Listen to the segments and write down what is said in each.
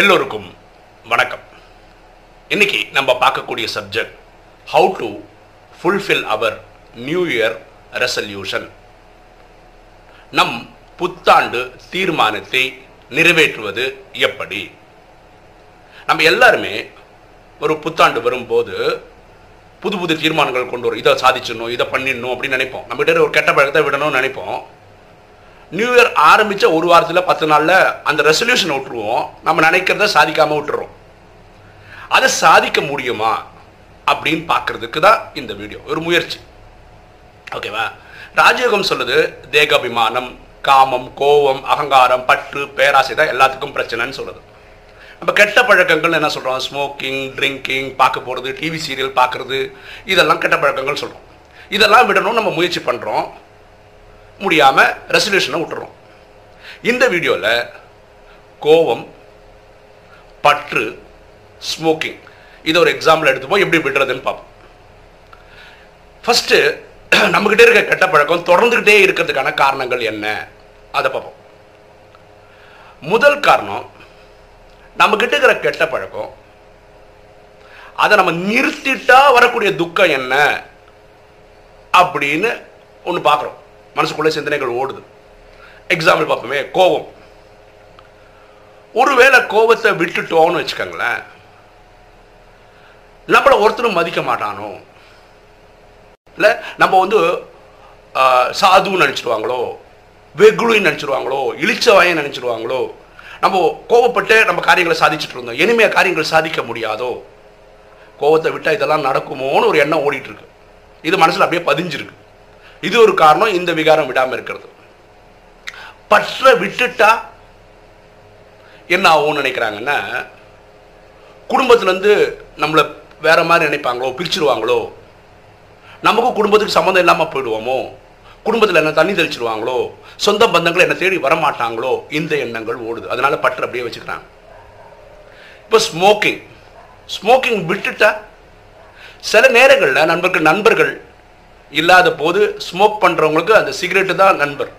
எல்லோருக்கும் வணக்கம். இன்னைக்கு நம்ம பார்க்கக்கூடிய subject how to fulfil our new year resolution நம் புத்தாண்டு தீர்மானத்தை நிறைவேற்றுவது எப்படி? நம்ம எல்லாருமே ஒரு புத்தாண்டு வரும்போது புது புது தீர்மானங்கள் கொண்டு வரும். இதை சாதிச்சிடணும் இதை பண்ணிடணும் அப்படின்னு நினைப்போம். நம்மகிட்ட ஒரு கெட்ட பழக்கத்தை விடணும்னு நினைப்போம். நியூ இயர் ஆரம்பித்த ஒரு வாரத்தில் பத்து நாளில் அந்த ரெசல்யூஷன் விட்டுருவோம். நம்ம நினைக்கிறத சாதிக்காமல் விட்டுறோம். அதை சாதிக்க முடியுமா அப்படின்னு பார்க்கறதுக்கு தான் இந்த வீடியோ ஒரு முயற்சி. ஓகேவா ராஜயோகம் சொல்லுது தேகாபிமானம் காமம் கோபம் அகங்காரம் பற்று பேராசை தான் எல்லாத்துக்கும் பிரச்சனைன்னு சொல்லுது. நம்ம கெட்ட பழக்கங்கள் என்ன சொல்கிறோம் ஸ்மோக்கிங் ட்ரிங்கிங் பார்க்க போகிறது டிவி சீரியல் பார்க்குறது இதெல்லாம் கெட்ட பழக்கங்கள் சொல்கிறோம் இதெல்லாம் விடணும் நம்ம முயற்சி பண்ணுறோம் முடியாமல் ரெசல்யூஷனை விட்டுறோம். இந்த வீடியோவில் கோபம் பற்று ஸ்மோக்கிங் இதை ஒரு எக்ஸாம்பிள் எடுத்துப்போம். எப்படி விடுறதுன்னு பார்ப்போம். ஃபஸ்ட்டு நம்மக்கிட்டே இருக்க கெட்ட பழக்கம் தொடர்ந்துக்கிட்டே இருக்கிறதுக்கான காரணங்கள் என்ன? அதை பார்ப்போம். முதல் காரணம் நம்மக்கிட்ட இருக்கிற கெட்ட பழக்கம் அதை நம்ம நிறுத்திட்டா வரக்கூடிய துக்கம் என்ன? அப்படின்னு ஒன்று பார்க்குறோம். மனசுக்குள்ளே சிந்தனைகள் ஓடுது. எக்ஸாம்பிள் பார்ப்போமே கோபம். ஒருவேளை கோபத்தை விட்டுட்டோம்னு வச்சுக்கோங்களேன். நம்மளை ஒருத்தரும் மதிக்க மாட்டானோ? இல்லை நம்ம வந்து சாதுன்னு நினச்சிடுவாங்களோ வெகுளின்னு நினச்சிடுவாங்களோ இளிச்சவாயன்னு நினச்சிடுவாங்களோ நம்ம கோவப்பட்டு நம்ம காரியங்களை சாதிச்சுட்டு இருந்தோம். இனிமையாக காரியங்கள் சாதிக்க முடியாதோ? கோவத்தை விட்டால் இதெல்லாம் நடக்குமோன்னு ஒரு எண்ணம் ஓடிட்டு இருக்கு. இது மனசில் அப்படியே பதிஞ்சிருக்கு. இது ஒரு காரணம் இந்த விகாரம் விடாமல் இருக்கிறது. பற்ற விட்டுட்டா என்ன ஆகும்னு நினைக்கிறாங்கன்னா குடும்பத்துலேருந்து நம்மளை வேற மாதிரி நினைப்பாங்களோ பிரிச்சிருவாங்களோ நமக்கும் குடும்பத்துக்கு சம்மந்தம் இல்லாமல் போயிடுவோமோ குடும்பத்தில் என்ன தண்ணி தெளிச்சிருவாங்களோ சொந்த பந்தங்கள் என்ன தேடி வரமாட்டாங்களோ இந்த எண்ணங்கள் ஓடுது. அதனால பற்று அப்படியே வச்சுக்கிறாங்க. இப்போ ஸ்மோக்கிங் ஸ்மோக்கிங் விட்டுட்டா சில நேரங்களில் நண்பர்கள் நண்பர்கள் இல்லாத போது ஸ்மோக் பண்ணுறவங்களுக்கு அந்த சிகரெட்டு தான் நண்பர்.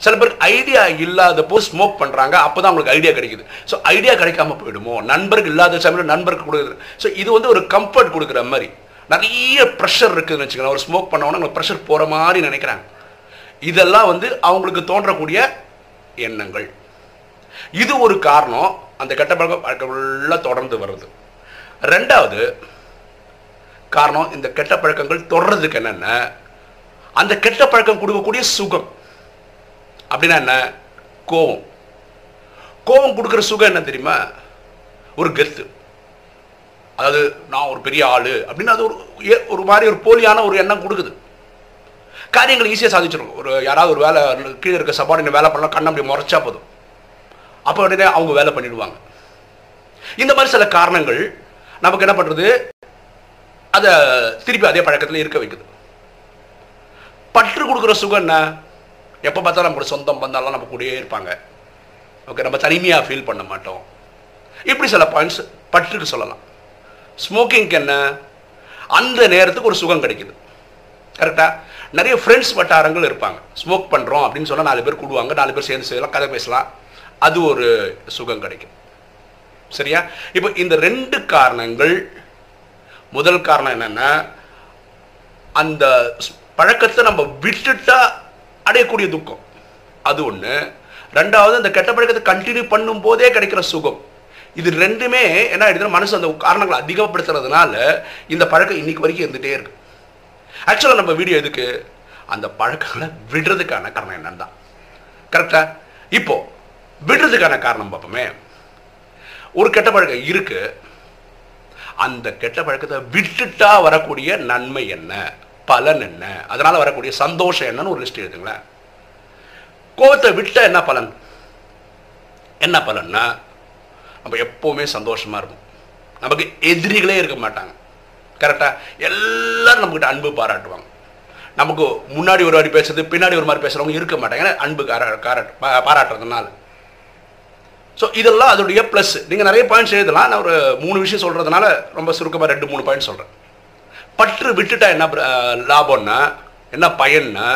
சில பேருக்கு ஐடியா இல்லாத போது ஸ்மோக் பண்ணுறாங்க அப்போ தான் அவங்களுக்கு ஐடியா கிடைக்குது. ஸோ ஐடியா கிடைக்காம போயிடுமோ? நண்பர்கள் இல்லாத சமயம் நண்பருக்கு கொடுக்குறது. ஸோ இது வந்து ஒரு கம்ஃபர்ட் கொடுக்குற மாதிரி. நிறைய ப்ரெஷர் இருக்குதுன்னு வச்சுக்கலாம் ஒரு ஸ்மோக் பண்ணவொன்னே அவங்களுக்கு ப்ரெஷர் போகிற மாதிரி நினைக்கிறாங்க. இதெல்லாம் வந்து அவங்களுக்கு தோன்றக்கூடிய எண்ணங்கள். இது ஒரு காரணம். அந்த கெட்ட பழக்கம் தொடர்ந்து வருது. ரெண்டாவது காரணம் இந்த கெட்ட பழக்கங்கள் தொடர்றதுக்கு என்னென்ன அந்த கெட்ட பழக்கம் கொடுக்கக்கூடிய சுகம். அப்படின்னா என்ன? கோவம் கோவம் கொடுக்குற சுகம் என்ன தெரியுமா? ஒரு கெத்து. அதாவது நான் ஒரு பெரிய ஆளு அப்படின்னு அது ஒரு ஒரு மாதிரி ஒரு போலியான ஒரு எண்ணம் கொடுக்குது. காரியங்களை ஈஸியாக சாதிச்சிடும் ஒரு யாராவது ஒரு வேலை கீழே இருக்க சபார்டின வேலை பண்ணலாம் கண்ணை அப்படி முறைச்சா போதும். அப்போ உடனே அவங்க வேலை பண்ணிடுவாங்க. இந்த மாதிரி சில காரணங்கள் நமக்கு என்ன பண்ணுறது அதை திருப்பி அதே பழக்கத்தில் இருக்க வைக்குது. பற்று கொடுக்குற சுகம் என்ன? எப்போ பார்த்தாலும் நம்ம சொந்தம் வந்தாலும் நம்ம கூடயே இருப்பாங்க. ஓகே நம்ம தனிமையாக ஃபீல் பண்ண மாட்டோம். இப்படி சில பாயிண்ட்ஸ் பற்றுக்கு சொல்லலாம். ஸ்மோக்கிங்க்கு என்ன? அந்த நேரத்துக்கு ஒரு சுகம் கிடைக்குது. கரெக்டாக நிறைய ஃப்ரெண்ட்ஸ் வட்டாரங்கள் இருப்பாங்க. ஸ்மோக் பண்ணுறோம் அப்படின்னு சொன்னால் நாலு பேர் கூடுவாங்க. நாலு பேர் சேர்ந்து செய்யலாம் கதை பேசலாம். அது ஒரு சுகம் கிடைக்கும். சரியா? இப்போ இந்த ரெண்டு காரணங்கள் முதல் காரணம் என்னென்னா அந்த ஸ்- பழக்கத்தை நம்ம விட்டுட்டா அடையக்கூடிய துக்கம். அது ஒன்று ரெண்டாவது அந்த கெட்ட பழக்கத்தை கண்டினியூ பண்ணும் போதே கிடைக்கிற சுகம். இது ரெண்டுமே என்ன ஆகிடுதுன்னா மனசு அந்த காரணங்களை அதிகப்படுத்துறதுனால இந்த பழக்கம் இன்னைக்கு வரைக்கும் இருந்துகிட்டே இருக்கு. ஆக்சுவலாக நம்ம வீடியோ எதுக்கு? அந்த பழக்கங்களை விடுறதுக்கான காரணம் என்னன்னு தான் கரெக்டா இப்போ விடுறதுக்கான காரணம் பார்ப்போமே ஒரு கெட்ட பழக்கம் இருக்குது அந்த கெட்ட பழக்கத்தை விட்டுட்டா வரக்கூடிய நன்மை என்ன? பலன் என்ன? அதனால வரக்கூடிய சந்தோஷம் என்னன்னு ஒரு லிஸ்ட் எழுதுங்களேன். கோபத்தை விட்டா என்ன பலன்? என்ன பலன்னா நம்ம எப்போவுமே சந்தோஷமா இருக்கும் நமக்கு எதிரிகளே இருக்க மாட்டாங்க. கரெக்டாக எல்லாரும் நம்மக்கிட்ட அன்பு பாராட்டுவாங்க. நமக்கு முன்னாடி ஒரு மாதிரி பேசுறது பின்னாடி ஒரு மாதிரி பேசுறவங்க இருக்க மாட்டாங்க. ஏன்னா அன்பு காரா பாராட்டுறதுனால. ஸோ இதெல்லாம் அதோடைய ப்ளஸ் நீங்கள் நிறைய பாயிண்ட்ஸ் எழுதலாம். நான் ஒரு மூணு விஷயம் சொல்கிறதுனால ரொம்ப சுருக்கமாக ரெண்டு மூணு பாயிண்ட் சொல்கிறேன் பற்று விட்டுட்டா என்ன லாபம்னா என்ன பயன்னா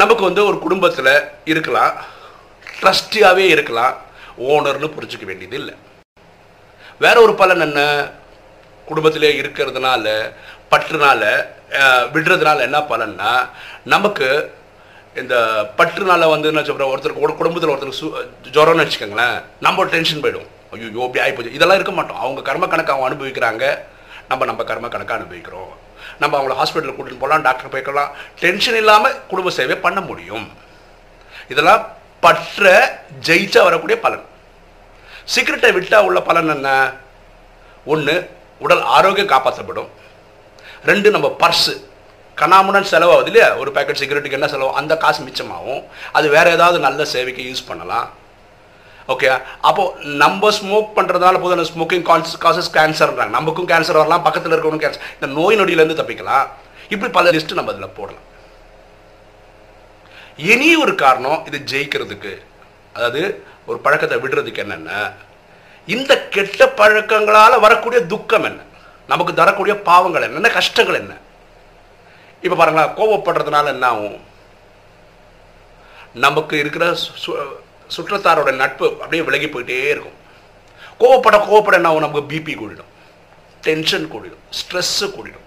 நமக்கு வந்து ஒரு குடும்பத்தில் இருக்கலாம். ட்ரஸ்டியாகவே இருக்கலாம். ஓனர்னு புரிஞ்சிக்க வேண்டியது இல்லை. வேற ஒரு பலன் என்ன? குடும்பத்திலே இருக்கிறதுனால பற்றுனால விடுறதுனால என்ன பலன்னா நமக்கு இந்த பற்றுனால வந்து என்ன சொல்கிறோம் ஒருத்தருக்கு ஒரு குடும்பத்தில் ஒருத்தருக்கு சு ஜுரம்னு வச்சுக்கோங்களேன் நம்ம டென்ஷன் போயிடும். ஐயோ இப்படி போச்சு இதெல்லாம் இருக்க மாட்டோம். அவங்க கர்ம கணக்கு அவங்க அனுபவிக்கிறாங்க. நம்ம நம்ம கர்ம கணக்காக அனுபவிக்கிறோம். நம்ம அவங்கள ஹாஸ்பிட்டலுக்கு கூட்டிட்டு போகலாம் டாக்டர் போய்க்கலாம். டென்ஷன் இல்லாமல் குடும்ப சேவை பண்ண முடியும். இதெல்லாம் பற்ற ஜெயிச்சா வரக்கூடிய பலன். சீக்கிரட்டை விட்டால் உள்ள பலன் என்ன? ஒன்று உடல் ஆரோக்கியம் காப்பாற்றப்படும் ரெண்டு நம்ம பர்ஸு கனாமுடன் செலவாகுது இல்லையா? ஒரு பேக்கெட் சிகரெட்டுக்கு என்ன செலவு அந்த காசு மிச்சமாகும். அது வேறு ஏதாவது நல்ல சேவைக்கு யூஸ் பண்ணலாம். ஓகே அப்போது நம்ம ஸ்மோக் பண்ணுறதுனால போதும். ஸ்மோக்கிங் கான்ஸ் காசஸ் கேன்சர்ன்றாங்க நமக்கும் கேன்சர் வரலாம். பக்கத்தில் இருக்கவனும் கேன்சர் இந்த நோய் நொடியிலேருந்து தப்பிக்கலாம். இப்படி பல லிஸ்ட்டு நம்ம அதில் போடலாம். இனி ஒரு காரணம் இது ஜெயிக்கிறதுக்கு. அதாவது ஒரு பழக்கத்தை விடுறதுக்கு என்னென்ன? இந்த கெட்ட பழக்கங்களால் வரக்கூடிய துக்கம் என்ன? நமக்கு தரக்கூடிய பாவங்கள் என்ன? என்ன கஷ்டங்கள் என்ன? இப்போ பாருங்களேன் கோபப்படுறதுனால என்ன ஆகும் நமக்கு இருக்கிற சு- சு- சுற்றத்தாரோட நட்பு அப்படியே விலகி போயிட்டே இருக்கும். கோவப்பட கோவப்பட என்ன ஆகும் நமக்கு பிபி கூடிடும். டென்ஷன் கூடிடும். ஸ்ட்ரெஸ்ஸு கூடிடும்.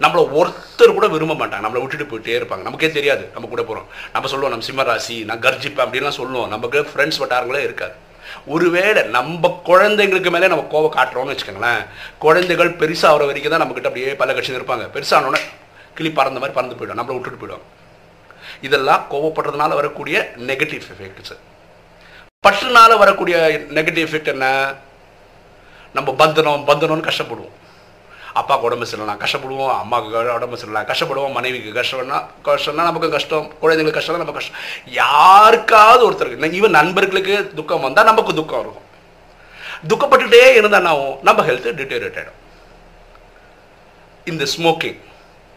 நம்மளை ஒருத்தர் கூட விரும்ப மாட்டாங்க. நம்மளை விட்டுட்டு போயிட்டே இருப்பாங்க. நமக்கே தெரியாது. நம்ம கூட போகிறோம் நம்ம சொல்லுவோம் நம்ம சிம்மராசி நான் கர்ஜிப்பேன் அப்படின்லாம் சொல்லுவோம். நமக்கு ஃப்ரெண்ட்ஸ் வட்டாரங்களே இருக்காது. ஒருவேளை நம்ம குழந்தைங்களுக்கு மேலே நம்ம கோவம் காட்டுறோம்னு வச்சுக்கோங்களேன் குழந்தைகள் பெருசாகிற வரைக்கும் தான் நம்மக்கிட்ட அப்படியே பல கட்சி இருப்பாங்க. பெருசானோடனே கிளி பறந்த மாதிரி பறந்து போயிடும். நம்மளை விட்டுட்டு போயிடும் இதெல்லாம் கோவப்படுறதுனால வரக்கூடிய நெகட்டிவ் எஃபெக்ட்ஸ் பற்றுனால வரக்கூடிய நெகட்டிவ் எஃபெக்ட் என்ன? நம்ம பந்தனம் பந்தனம்னு கஷ்டப்படுவோம். அப்பாவுக்கு உடம்பு சரியில்லாம் கஷ்டப்படுவோம் அம்மாவுக்கு உடம்பு சரியில்லாம் கஷ்டப்படுவோம் மனைவிக்கு கஷ்டம்னா கஷ்டம்னா நமக்கு கஷ்டம் குழந்தைங்களுக்கு கஷ்டம் நம்ம கஷ்டம். யாருக்காவது ஒருத்தருக்கு ஈவன் நண்பர்களுக்கு துக்கம் வந்தால் நமக்கு துக்கம் இருக்கும். துக்கப்பட்டுட்டே இருந்தால் ஆகும்? நம்ம ஹெல்த் டிட்டேரியேட் ஆகிடும் இந்த ஸ்மோக்கிங்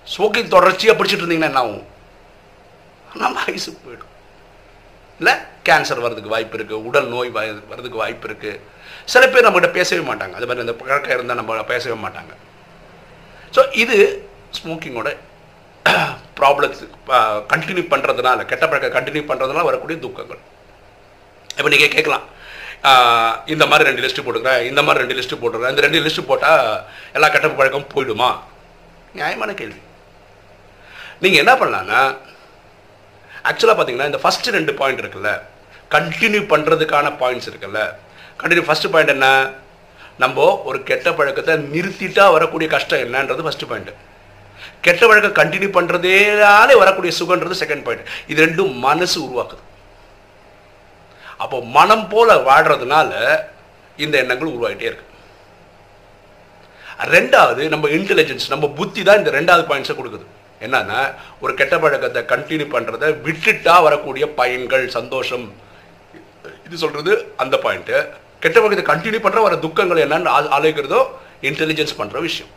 ஸ்மோக்கிங் தொடர்ச்சியாக பிடிச்சிட்டு இருந்தீங்கன்னா என்ன ஆகும்? நம்ம ஐஸு போயிடும். இல்லை? கேன்சர் வர்றதுக்கு வாய்ப்பு இருக்குது உடல் நோய் வ- வர்றதுக்கு வாய்ப்பு இருக்குது சில பேர் நம்மகிட்ட பேசவே மாட்டாங்க. அது மாதிரி இந்த பழக்கம் இருந்தால் நம்ம பேசவே மாட்டாங்க. ஸோ இது ஸ்மோக்கிங்கோட ப்ராப்ளம்ஸ் கண்டினியூ பண்ணுறதுனால கெட்ட பழக்கம் கண்டினியூ பண்ணுறதுனால வரக்கூடிய துக்கங்கள். இப்போ நீங்கள் கேட்கலாம். இந்த மாதிரி ரெண்டு லிஸ்ட்டு போட்டுக்கிறேன் இந்த மாதிரி ரெண்டு லிஸ்ட்டு போட்டுக்கிறேன். இந்த ரெண்டு லிஸ்ட்டு போட்டால் எல்லா கெட்ட பழக்கமும் போயிடுமா? நியாயமான கேள்வி. நீங்கள் என்ன பண்ணலான்னா ஆக்சுவலாக பார்த்தீங்கன்னா இந்த ஃபஸ்ட்டு ரெண்டு பாயிண்ட் இருக்குல்ல கண்டினியூ பண்ணுறதுக்கான பாயிண்ட்ஸ் இருக்குல்ல கண்டினியூ ஃபஸ்ட்டு பாயிண்ட் என்ன? நம்ம ஒரு கெட்ட பழக்கத்தை நிறுத்திட்டா வரக்கூடிய கஷ்டம் என்னன்றது ஃபஸ்ட்டு பாயிண்ட் கெட்ட பழக்கம் கண்டினியூ பண்ணுறதேனாலே வரக்கூடிய சுகன்றது செகண்ட் பாயிண்ட் இது ரெண்டும் மனசு உருவாக்குது. அப்போ மனம் போல வாடுறதுனால இந்த எண்ணங்கள் உருவாகிட்டே இருக்கு. ரெண்டாவது நம்ம இன்டெலிஜென்ஸ் நம்ம புத்தி தான் இந்த ரெண்டாவது பாயிண்ட்ஸை கொடுக்குது. என்னன்னா ஒரு கெட்ட பழக்கத்தை கண்டினியூ பண்ணுறதை விட்டுட்டா வரக்கூடிய பயன்கள் சந்தோஷம். இது சொல்கிறது அந்த பாயிண்ட்டு கெட்ட பழக்கத்தை கண்டினியூ பண்ணுற வர துக்கங்கள் என்னன்னு ஆ- ஆலோசிக்கிறதோ இன்டெலிஜென்ஸ் பண்ணுற விஷயம்.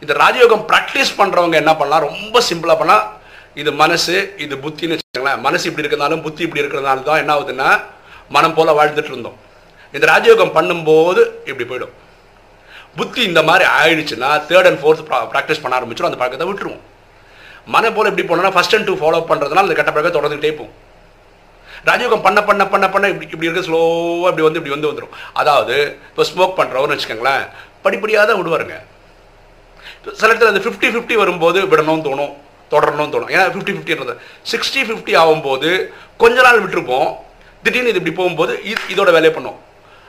இந்த ராஜயோகம் ப்ராக்டிஸ் பண்ணுறவங்க என்ன பண்ணலாம்? ரொம்ப சிம்பிளாக பண்ணலாம். இது மனசு இது புத்தின்னு வச்சுக்கோங்களேன். மனசு இப்படி இருக்கிறதாலும் புத்தி இப்படி இருக்கிறதுனால தான் என்ன ஆகுதுன்னா மனம் போல் வாழ்ந்துட்டு இருந்தோம். இந்த ராஜயோகம் பண்ணும்போது இப்படி போயிடும். புத்தி இந்த மாதிரி ஆயிடுச்சுன்னா தேர்ட் அண்ட் ஃபோர்த் ப்ராக்டிஸ் பண்ண ஆரம்பிச்சிடும் அந்த பழக்கத்தை விட்டுருவோம். மனம் போல் எப்படி போனோம்னா ஃபஸ்ட் அண்ட் டூ ஃபாலோ பண்ணுறதுனால அந்த கெட்ட பழக்கம் தொடர்ந்துகிட்டே போகும். ராஜயோகம் பண்ண பண்ண பண்ண பண்ண இப்படி இப்படி இருக்க ஸ்லோவாக இப்படி வந்து இப்படி வந்து வந்துடும் அதாவது இப்போ ஸ்மோக் பண்ணுறவர்னு வச்சுக்கோங்களேன் படிப்படியாக தான் விடுவாருங்க. சில இடத்துல அந்த ஃபிஃப்டி ஃபிஃப்டி வரும்போது விடணும்னு தோணும் தொடரணும்னு தோணும். ஏன்னா ஃபிஃப்டி ஃபிஃப்டின்றது சிக்ஸ்டி ஃபிஃப்டி ஆகும்போது கொஞ்ச நாள் விட்டுருப்போம். திடீர்னு இது இப்படி போகும்போது இது இதோட வேலையை பண்ணும்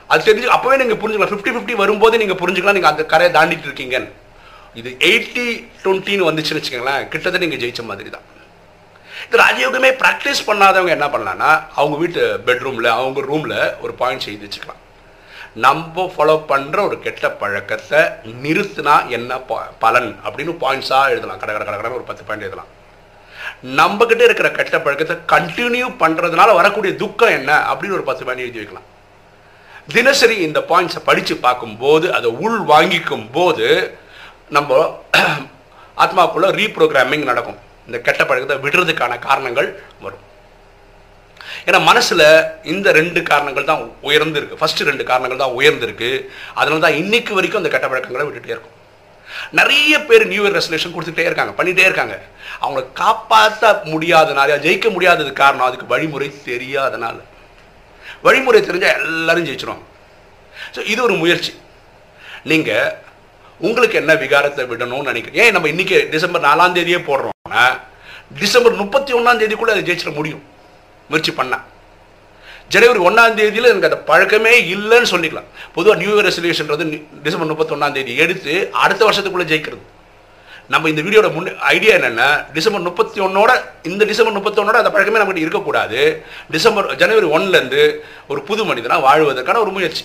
அது தெரிஞ்சு அப்போவே நீங்கள் புரிஞ்சுக்கலாம். ஃபிஃப்டி ஃபிஃப்டி வரும்போது நீங்கள் புரிஞ்சுக்கலாம் நீங்கள் அந்த கரையை தாண்டிட்டு இருக்கீங்கன்னு. இது எயிட்டி டுவெண்ட்டின்னு வந்துச்சுன்னு வச்சுக்கோங்களேன் கிட்டத்தட்ட நீங்கள் ஜெயிச்ச மாதிரி தான் இந்த ராஜயோகமே ப்ராக்டிஸ் பண்ணாதவங்க என்ன பண்ணலான்னா அவங்க வீட்டு பெட்ரூமில் அவங்க ரூமில் ஒரு பாயிண்ட் செய்து வச்சுக்கலாம். நம்ம ஃபாலோ பண்ணுற ஒரு கெட்ட பழக்கத்தை நிறுத்தினா என்ன ப- பலன்? அப்படின்னு பாயிண்ட்ஸாக எழுதலாம். கடை கடை கடை ஒரு பத்து பாயிண்ட் எழுதலாம். நம்ம இருக்கிற கெட்ட பழக்கத்தை கண்டினியூ பண்ணுறதுனால வரக்கூடிய துக்கம் என்ன? அப்படின்னு ஒரு பத்து பாயிண்ட் எழுதி வைக்கலாம். தினசரி இந்த பாயிண்ட்ஸை படித்து பார்க்கும்போது அதை உள் வாங்கிக்கும் போது நம்ம ஆத்மாக்குள்ள ரீப்ரோக்ராமிங் நடக்கும். இந்த கெட்ட பழக்கத்தை விடுறதுக்கான காரணங்கள் வரும். ஏன்னா மனசில் இந்த ரெண்டு காரணங்கள் தான் உயர்ந்திருக்கு. ஃபஸ்ட்டு ரெண்டு காரணங்கள் தான் உயர்ந்திருக்கு. அதனால தான் இன்னைக்கு வரைக்கும் அந்த கெட்ட பழக்கங்களை விட்டுட்டே இருக்கும். நிறைய பேர் நியூ இயர் ரெசல்யூஷன் கொடுத்துட்டே இருக்காங்க பண்ணிட்டே இருக்காங்க. அவங்கள காப்பாற்ற முடியாதனால ஜெயிக்க முடியாதது காரணம் அதுக்கு வழிமுறை தெரியாதனால. வழிமுறை தெரிஞ்சால் எல்லாரும் ஜெயிச்சிடும் ஸோ இது ஒரு முயற்சி. நீங்கள் உங்களுக்கு என்ன விகாரத்தை விடணும்னு நினைக்கிறேன் ஏன் நம்ம இன்றைக்கி டிசம்பர் நாலாம் தேதியே போடுறோம்னா டிசம்பர் முப்பத்தி ஒன்றாம் தேதிக்குள்ளே அதை ஜெயிச்சிட முடியும். முயற்சி பண்ண. ஜனவரி ஒன்றாம் தேதியில் எனக்கு அந்த பழக்கமே இல்லைன்னு சொல்லிக்கலாம். பொதுவாக நியூ இயர் ரெசல்யூஷன்றது டிசம்பர் முப்பத்தொன்னாம் தேதி எடுத்து அடுத்த வருஷத்துக்குள்ளே ஜெயிக்கிறது. நம்ம இந்த வீடியோட முன் ஐடியா என்னென்னா டிசம்பர் முப்பத்தி ஒன்னோட இந்த டிசம்பர் முப்பத்தொன்னோட அந்த பழக்கமே நம்மகிட்ட இருக்கக்கூடாது. டிசம்பர் ஜனவரி ஒன்லேருந்து ஒரு புது மனிதனாக வாழ்வதற்கான ஒரு முயற்சி.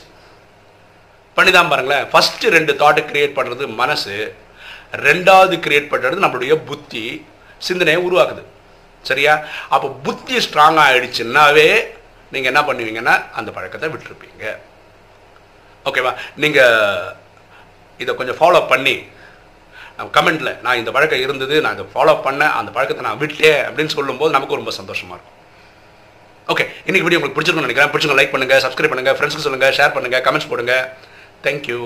பண்ணிதான் பாருங்களேன். ஃபஸ்ட்டு ரெண்டு தாட்டை கிரியேட் பண்ணுறது மனசு. ரெண்டாவது கிரியேட் பண்ணுறது நம்மளுடைய புத்தி. சிந்தனையை உருவாக்குது. சரியா? அப்போ புத்தி ஸ்ட்ராங் ஆகிடுச்சுன்னாவே நீங்கள் என்ன பண்ணுவீங்கன்னா அந்த பழக்கத்தை விட்டுருப்பீங்க. ஓகேவா நீங்கள் இதை கொஞ்சம் ஃபாலோ பண்ணி கமெண்ட்டில் நான் இந்த பழக்கம் இருந்தது நான் இதை ஃபாலோ பண்ணேன் அந்த பழக்கத்தை நான் விட்டேன் அப்படின்னு சொல்லும்போது நமக்கு ரொம்ப சந்தோஷமாக இருக்கும். ஓகே இன்னைக்கு வீடியோ உங்களுக்கு பிடிச்சிருக்கும்னு நினைக்கிறேன். பிடிச்சிங்க லைக் பண்ணுங்கள் சப்ஸ்கிரைப் பண்ணுங்கள் ஃப்ரெண்ட்ஸ்க்கு சொல்லுங்கள் ஷேர் பண்ணுங்கள் கமெண்ட்ஸ் போடுங்க. தேங்க்யூ